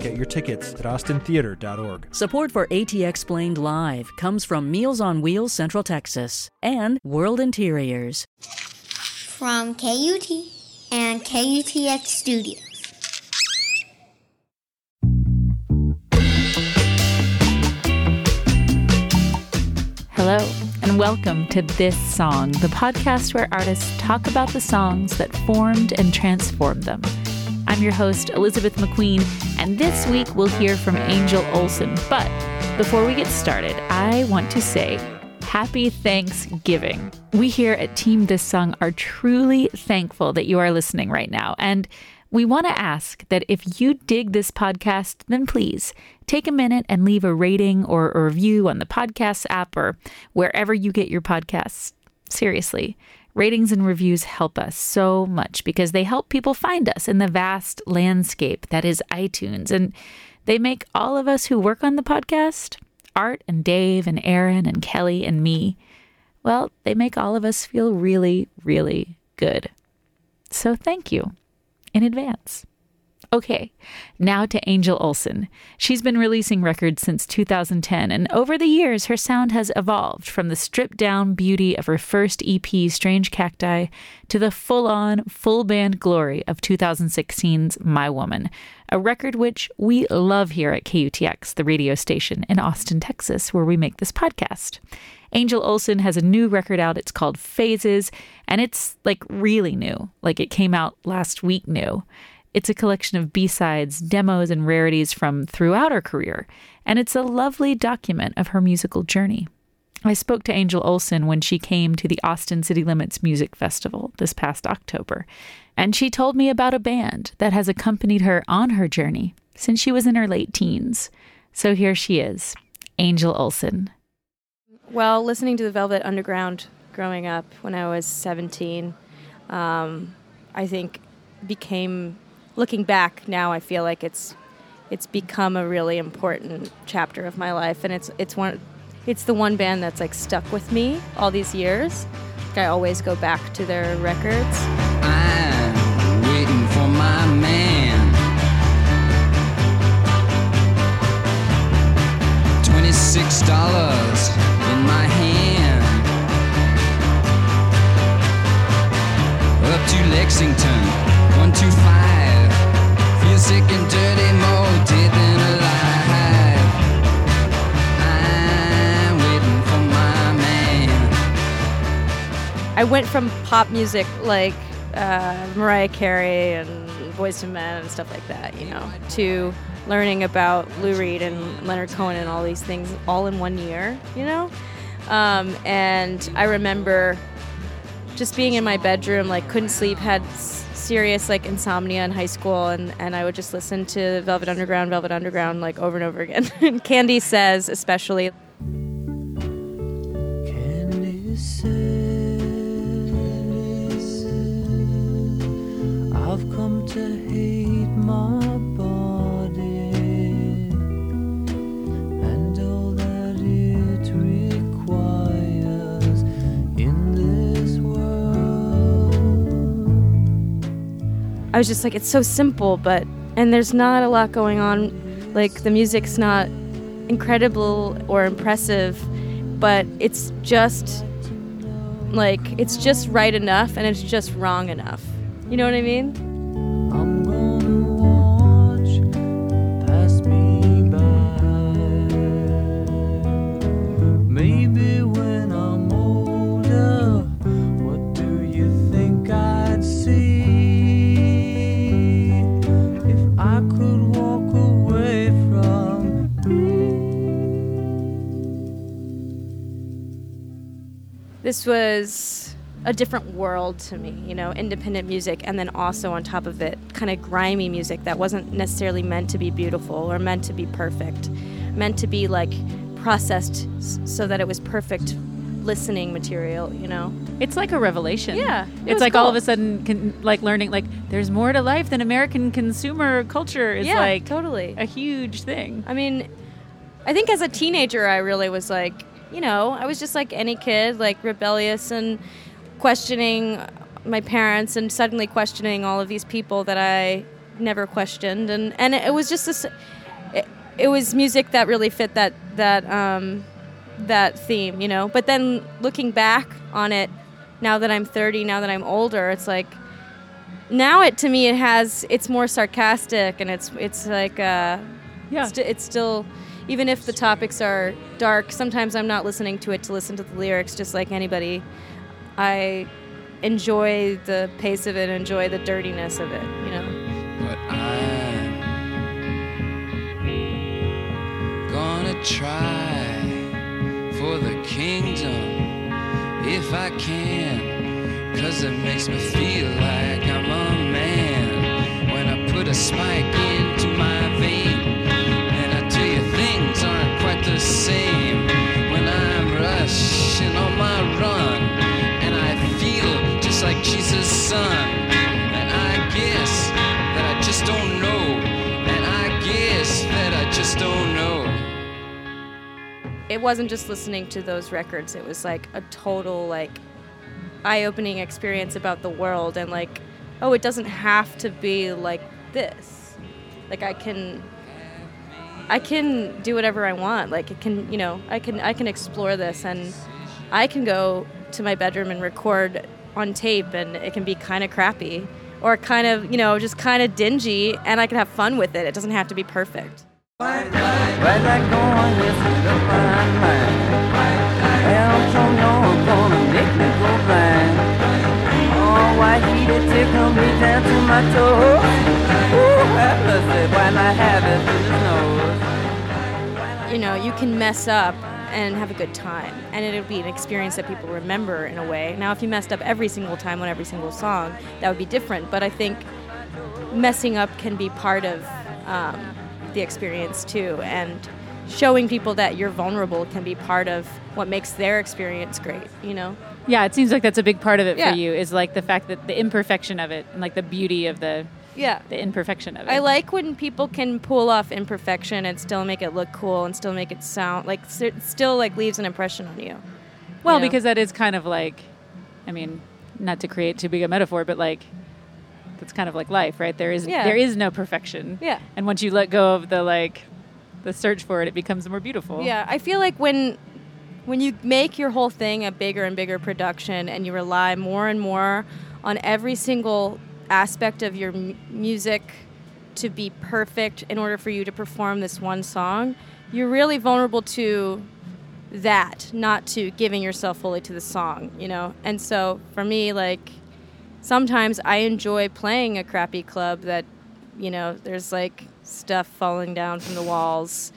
Get your tickets at austintheater.org. Support for ATXplained Live comes from Meals on Wheels Central Texas and World Interiors. From KUT and KUTX Studios. Hello, and welcome to This Song, the podcast where artists talk about the songs that formed and transformed them. I'm your host, Elizabeth McQueen, and this week we'll hear from Angel Olsen. But before we get started, I want to say happy Thanksgiving. We here at Team This Song are truly thankful that you are listening right now. And we want to ask that if you dig this podcast, then please take a minute and leave a rating or a review on the podcast app or wherever you get your podcasts. Seriously, ratings and reviews help us so much because they help people find us in the vast landscape that is iTunes. And they make all of us who work on the podcast Art and Dave and Aaron and Kelly and me well, they make all of us feel really, really good. So thank you in advance. Okay, now to Angel Olsen. She's been releasing records since 2010, and over the years, her sound has evolved from the stripped down beauty of her first EP, Strange Cacti, to the full on, full band glory of 2016's My Woman, a record which we love here at KUTX, the radio station in Austin, Texas, where we make this podcast. Angel Olsen has a new record out. It's called Phases, and it's like really new. Like it came out last week new. It's a collection of B sides, demos, and rarities from throughout her career, and it's a lovely document of her musical journey. I spoke to Angel Olsen when she came to the Austin City Limits Music Festival this past October, and she told me about a band that has accompanied her on her journey since she was in her late teens. So here she is, Angel Olsen. Well, listening to the Velvet Underground growing up when I was 17, um, I think became looking back now I feel like it's it's become a really important chapter of my life and it's it's one it's the one band that's like stuck with me all these years. Like, I always go back to their records. I'm waiting for my man. I went from pop music like uh, Mariah Carey and Boyz II Men and stuff like that, you know, to learning about Lou Reed and Leonard Cohen and all these things all in one year, you know. Um, and I remember just being in my bedroom, like couldn't sleep, had serious like insomnia in high school, and, and I would just listen to Velvet Underground, Velvet Underground, like over and over again. and Candy says, especially, Candy says, I was just like, it's so simple, but and there's not a lot going on. Like the music's not incredible or impressive, but it's just like it's just right enough and it's just wrong enough. You know what I mean? This was a different world to me, you know, independent music, and then also on top of it, kind of grimy music that wasn't necessarily meant to be beautiful or meant to be perfect, meant to be like processed so that it was perfect listening material, you know. It's like a revelation. Yeah, it It's like all of a sudden, con- like learning, like there's more to life than American consumer culture is yeah, like totally. a huge thing. I mean, I think as a teenager, I really was like, you know, I was just like any kid, like rebellious and questioning my parents and suddenly questioning all of these people that I never questioned. And, and it was just this, it, it was music that really fit that, that, um, that theme, you know? But then looking back on it, now that I'm 30, now that I'm older, it's like, now it to me it has it's more sarcastic and it's it's like uh Yeah. st- it's still even if the topics are dark sometimes i'm not listening to it to listen to the lyrics just like anybody i enjoy the pace of it enjoy the dirtiness of it you know But I'm gonna try for the kingdom if I can. Cause it makes me feel like I'm a man when I put a spike into like Jesus' son. And I guess that I just don't know. And I guess that I just don't know. it wasn't just listening to those records it was like a total like eye-opening experience about the world and like oh it doesn't have to be like this like i can i can do whatever i want like it can you know i can i can explore this and i can go to my bedroom and record on tape and it can be kind of crappy or kind of you know just kind of dingy and i can have fun with it it doesn't have to be perfect Right like going listen to my mind. Hell, so no gonna make me go blind. Oh, why he did tickle me down to my toes. Ooh, have mercy, while I have it in his nose. you know, you can mess up and have a good time, and it'll be an experience that people remember in a way. Now, if you messed up every single time on every single song, that would be different. But I think messing up can be part of um, the experience too, and showing people that you're vulnerable can be part of what makes their experience great. You know? Yeah, it seems like that's a big part of it Yeah. for you is like the fact that the imperfection of it and like the beauty of the Yeah. the imperfection of it. I like when people can pull off imperfection and still make it look cool and still make it sound like it still like leaves an impression on you. well you know? because that is kind of like, I mean, not to create too big a metaphor, but like that's kind of like life, right? There is Yeah. there is no perfection. Yeah. And once you let go of the like the search for it, it becomes more beautiful. Yeah, I feel like when when you make your whole thing a bigger and bigger production and you rely more and more on every single aspect of your m- music to be perfect in order for you to perform this one song, you're really vulnerable to that, not to giving yourself fully to the song, you know? And so for me, like, sometimes I enjoy playing a crappy club that, you know, there's like stuff falling down from the walls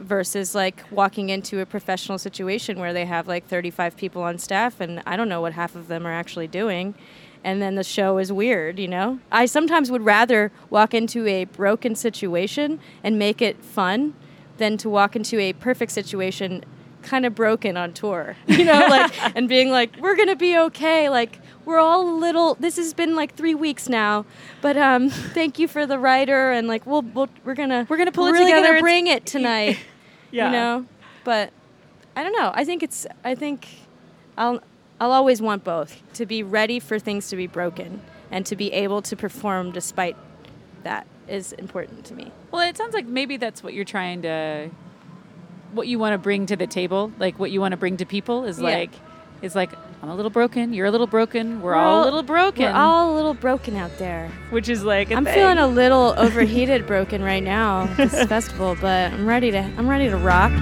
versus like walking into a professional situation where they have like 35 people on staff and I don't know what half of them are actually doing. And then the show is weird, you know? I sometimes would rather walk into a broken situation and make it fun than to walk into a perfect situation kind of broken on tour, you know, like, and being like, we're gonna be okay. Like, we're all a little. This has been like three weeks now, but um, thank you for the writer, and like, we'll, we'll we're gonna We're gonna pull it really together. Gonna bring it tonight, Yeah. you know. But I don't know. I think it's. I think I'll I'll always want both to be ready for things to be broken and to be able to perform despite that is important to me. Well, it sounds like maybe that's what you're trying to, what you want to bring to the table, like what you want to bring to people is Yeah. like, is like I'm a little broken, you're a little broken, we're, all, a little broken, We're all a little broken out there. which is like i I'm feeling a little overheated, broken right now this festival, but I'm ready to. I'm ready to rock.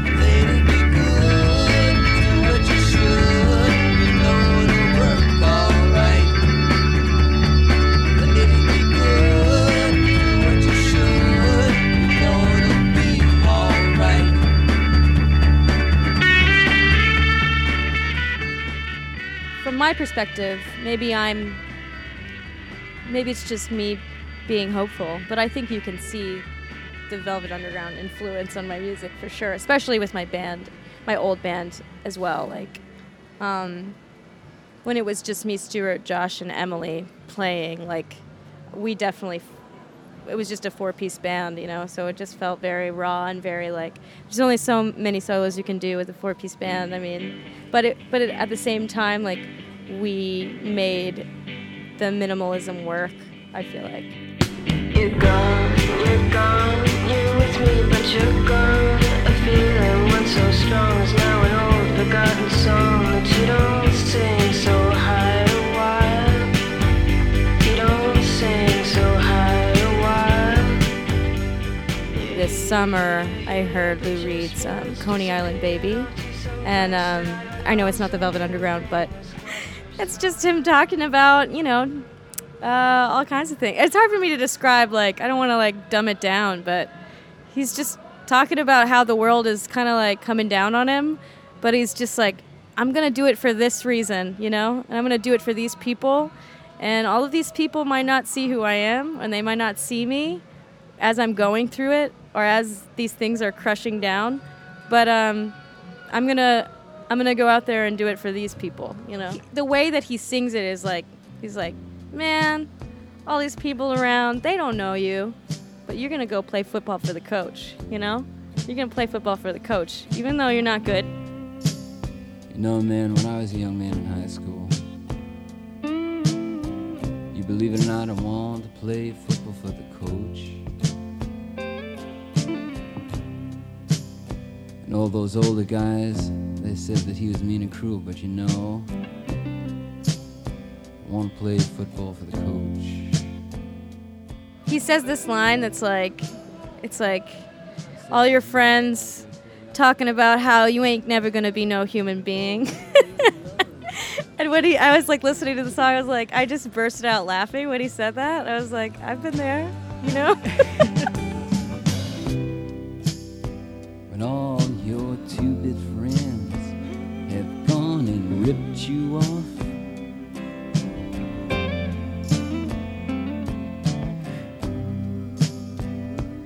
My perspective, maybe I'm. Maybe it's just me being hopeful, but I think you can see the Velvet Underground influence on my music for sure, especially with my band, my old band as well. Like, um, when it was just me, Stuart, Josh, and Emily playing, like we definitely. It was just a four-piece band, you know, so it just felt very raw and very like. There's only so many solos you can do with a four-piece band. I mean, but it, but it, at the same time, like we made the minimalism work. I feel like. You're gone, you're gone, you're with me, but you're gone. A feeling once so strong is now an old forgotten song that you don't sing so high or wild. You don't sing so high or wild. this summer I heard Lou Reed's um, Coney Island Baby, and um, I know it's not the Velvet Underground, but it's just him talking about you know uh, all kinds of things. It's hard for me to describe. Like I don't want to like dumb it down, but he's just talking about how the world is kind of like coming down on him, but he's just like I'm gonna do it for this reason, you know, and I'm gonna do it for these people. And all of these people might not see who I am, and they might not see me, as I'm going through it or as these things are crushing down. But um, I'm gonna I'm gonna go out there and do it for these people. You know, the way that he sings it is like he's like, man, all these people around, they don't know you, but you're gonna go play football for the coach. You know, you're gonna play football for the coach, even though you're not good. You know, man, when I was a young man in high school, you believe it or not, I wanted to play football for the coach. And all those older guys, they said that he was mean and cruel, but you know, I want to play football for the coach. he says this line that's like it's like all your friends talking about how you ain't never gonna be no human being. And when he i was like listening to the song i was like i just bursted out laughing when he said that. I was like i've been there you know? When all your two-bit friends have gone and ripped you off.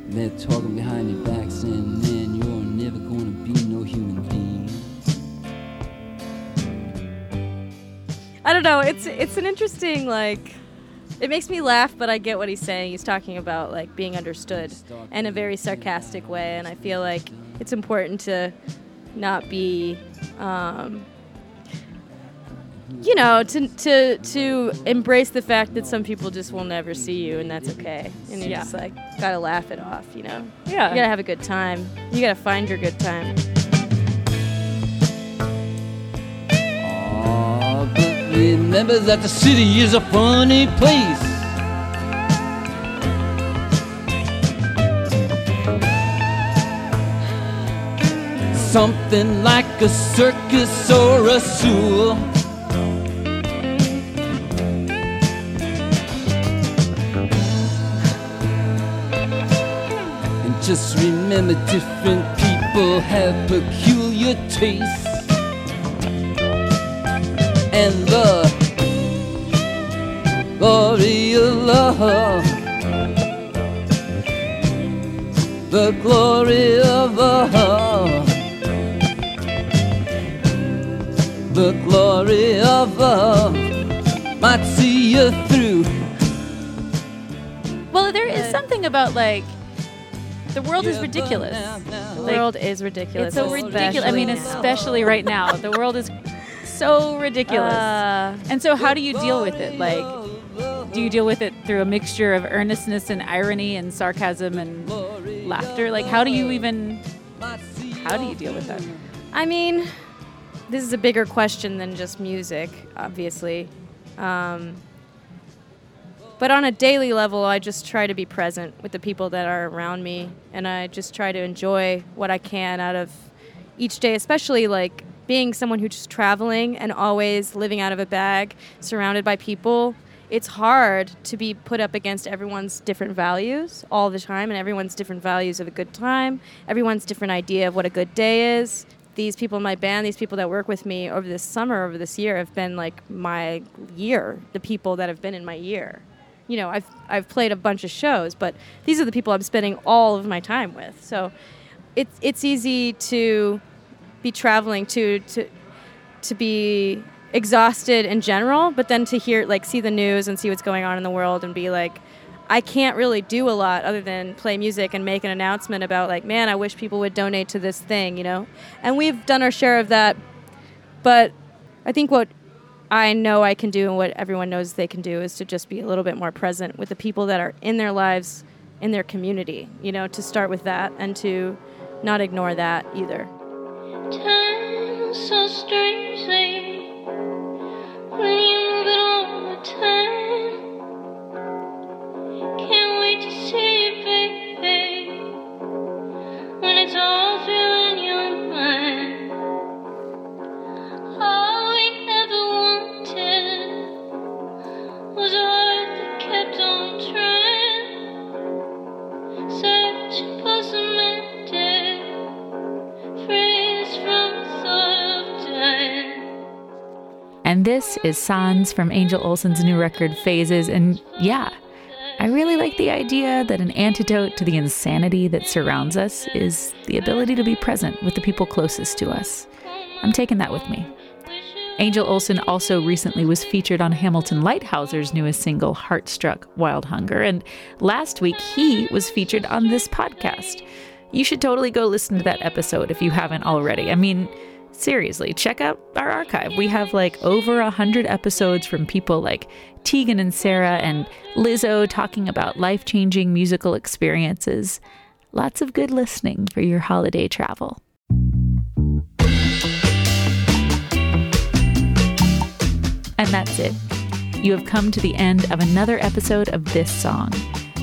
They're talking behind your back saying, man, you're never gonna be no human being. i don't know it's it's an interesting like it makes me laugh but i get what he's saying he's talking about like being understood in a very sarcastic way and i feel like it's important to not be um, you know to to to embrace the fact that some people just will never see you and that's okay and you Yeah. just like gotta laugh it off you know Yeah. you gotta have a good time you gotta find your good time Oh, but remember that the city is a funny place. Something like a circus or a zoo. Just remember different people have peculiar tastes. And the glory of love. The glory of love. The glory of love might see you through. Well, there is something about like the world is ridiculous. the Like, world is ridiculous It's so ridiculous. I mean, especially right now, the world is so ridiculous. Uh, and so, how do you deal with it? Like, do you deal with it through a mixture of earnestness and irony and sarcasm and laughter? Like, how do you even? How do you deal with that? I mean, this is a bigger question than just music, obviously. Um, but on a daily level, I just try to be present with the people that are around me, and I just try to enjoy what I can out of each day, especially like being someone who's just traveling and always living out of a bag, surrounded by people. It's hard to be put up against everyone's different values all the time, and everyone's different values of a good time, everyone's different idea of what a good day is. These people in my band, these people that work with me over this summer, over this year, have been like my year. The people that have been in my year. You know, I've I've played a bunch of shows, but these are the people I'm spending all of my time with. So, it's it's easy to be traveling to to to be exhausted in general, but then to hear like see the news and see what's going on in the world and be like I can't really do a lot other than play music and make an announcement about like man, I wish people would donate to this thing, you know. And we've done our share of that, but I think what I know I can do and what everyone knows they can do is to just be a little bit more present with the people that are in their lives, in their community, you know, to start with that and to not ignore that either. Time so strangely when you all the time. And this is Sans from Angel Olsen's new record, Phases. And yeah, I really like the idea that an antidote to the insanity that surrounds us is the ability to be present with the people closest to us. I'm taking that with me. Angel Olsen also recently was featured on Hamilton Leithauser's newest single, Heartstruck Wild Hunger. And last week, he was featured on this podcast. You should totally go listen to that episode if you haven't already. I mean, seriously, check out our archive. We have like over a hundred episodes from people like Tegan and Sara and Lizzo talking about life changing musical experiences. Lots of good listening for your holiday travel. And that's it. You have come to the end of another episode of This Song.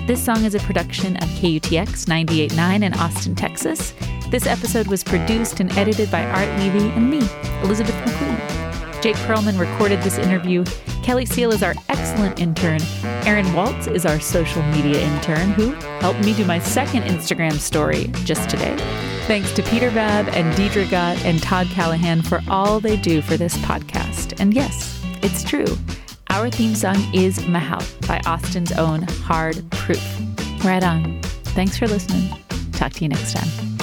This song is a production of KUTX 989 in Austin, Texas. This episode was produced and edited by Art Levy and me, Elizabeth McQueen. Jake Perlman recorded this interview. Kelly Seal is our excellent intern. Aaron Waltz is our social media intern who helped me do my second Instagram story just today. Thanks to Peter Babb and Deidre Gott and Todd Callahan for all they do for this podcast. And yes, it's true. Our theme song is Mahout by Austin's own Hard Proof. Right on. Thanks for listening. Talk to you next time.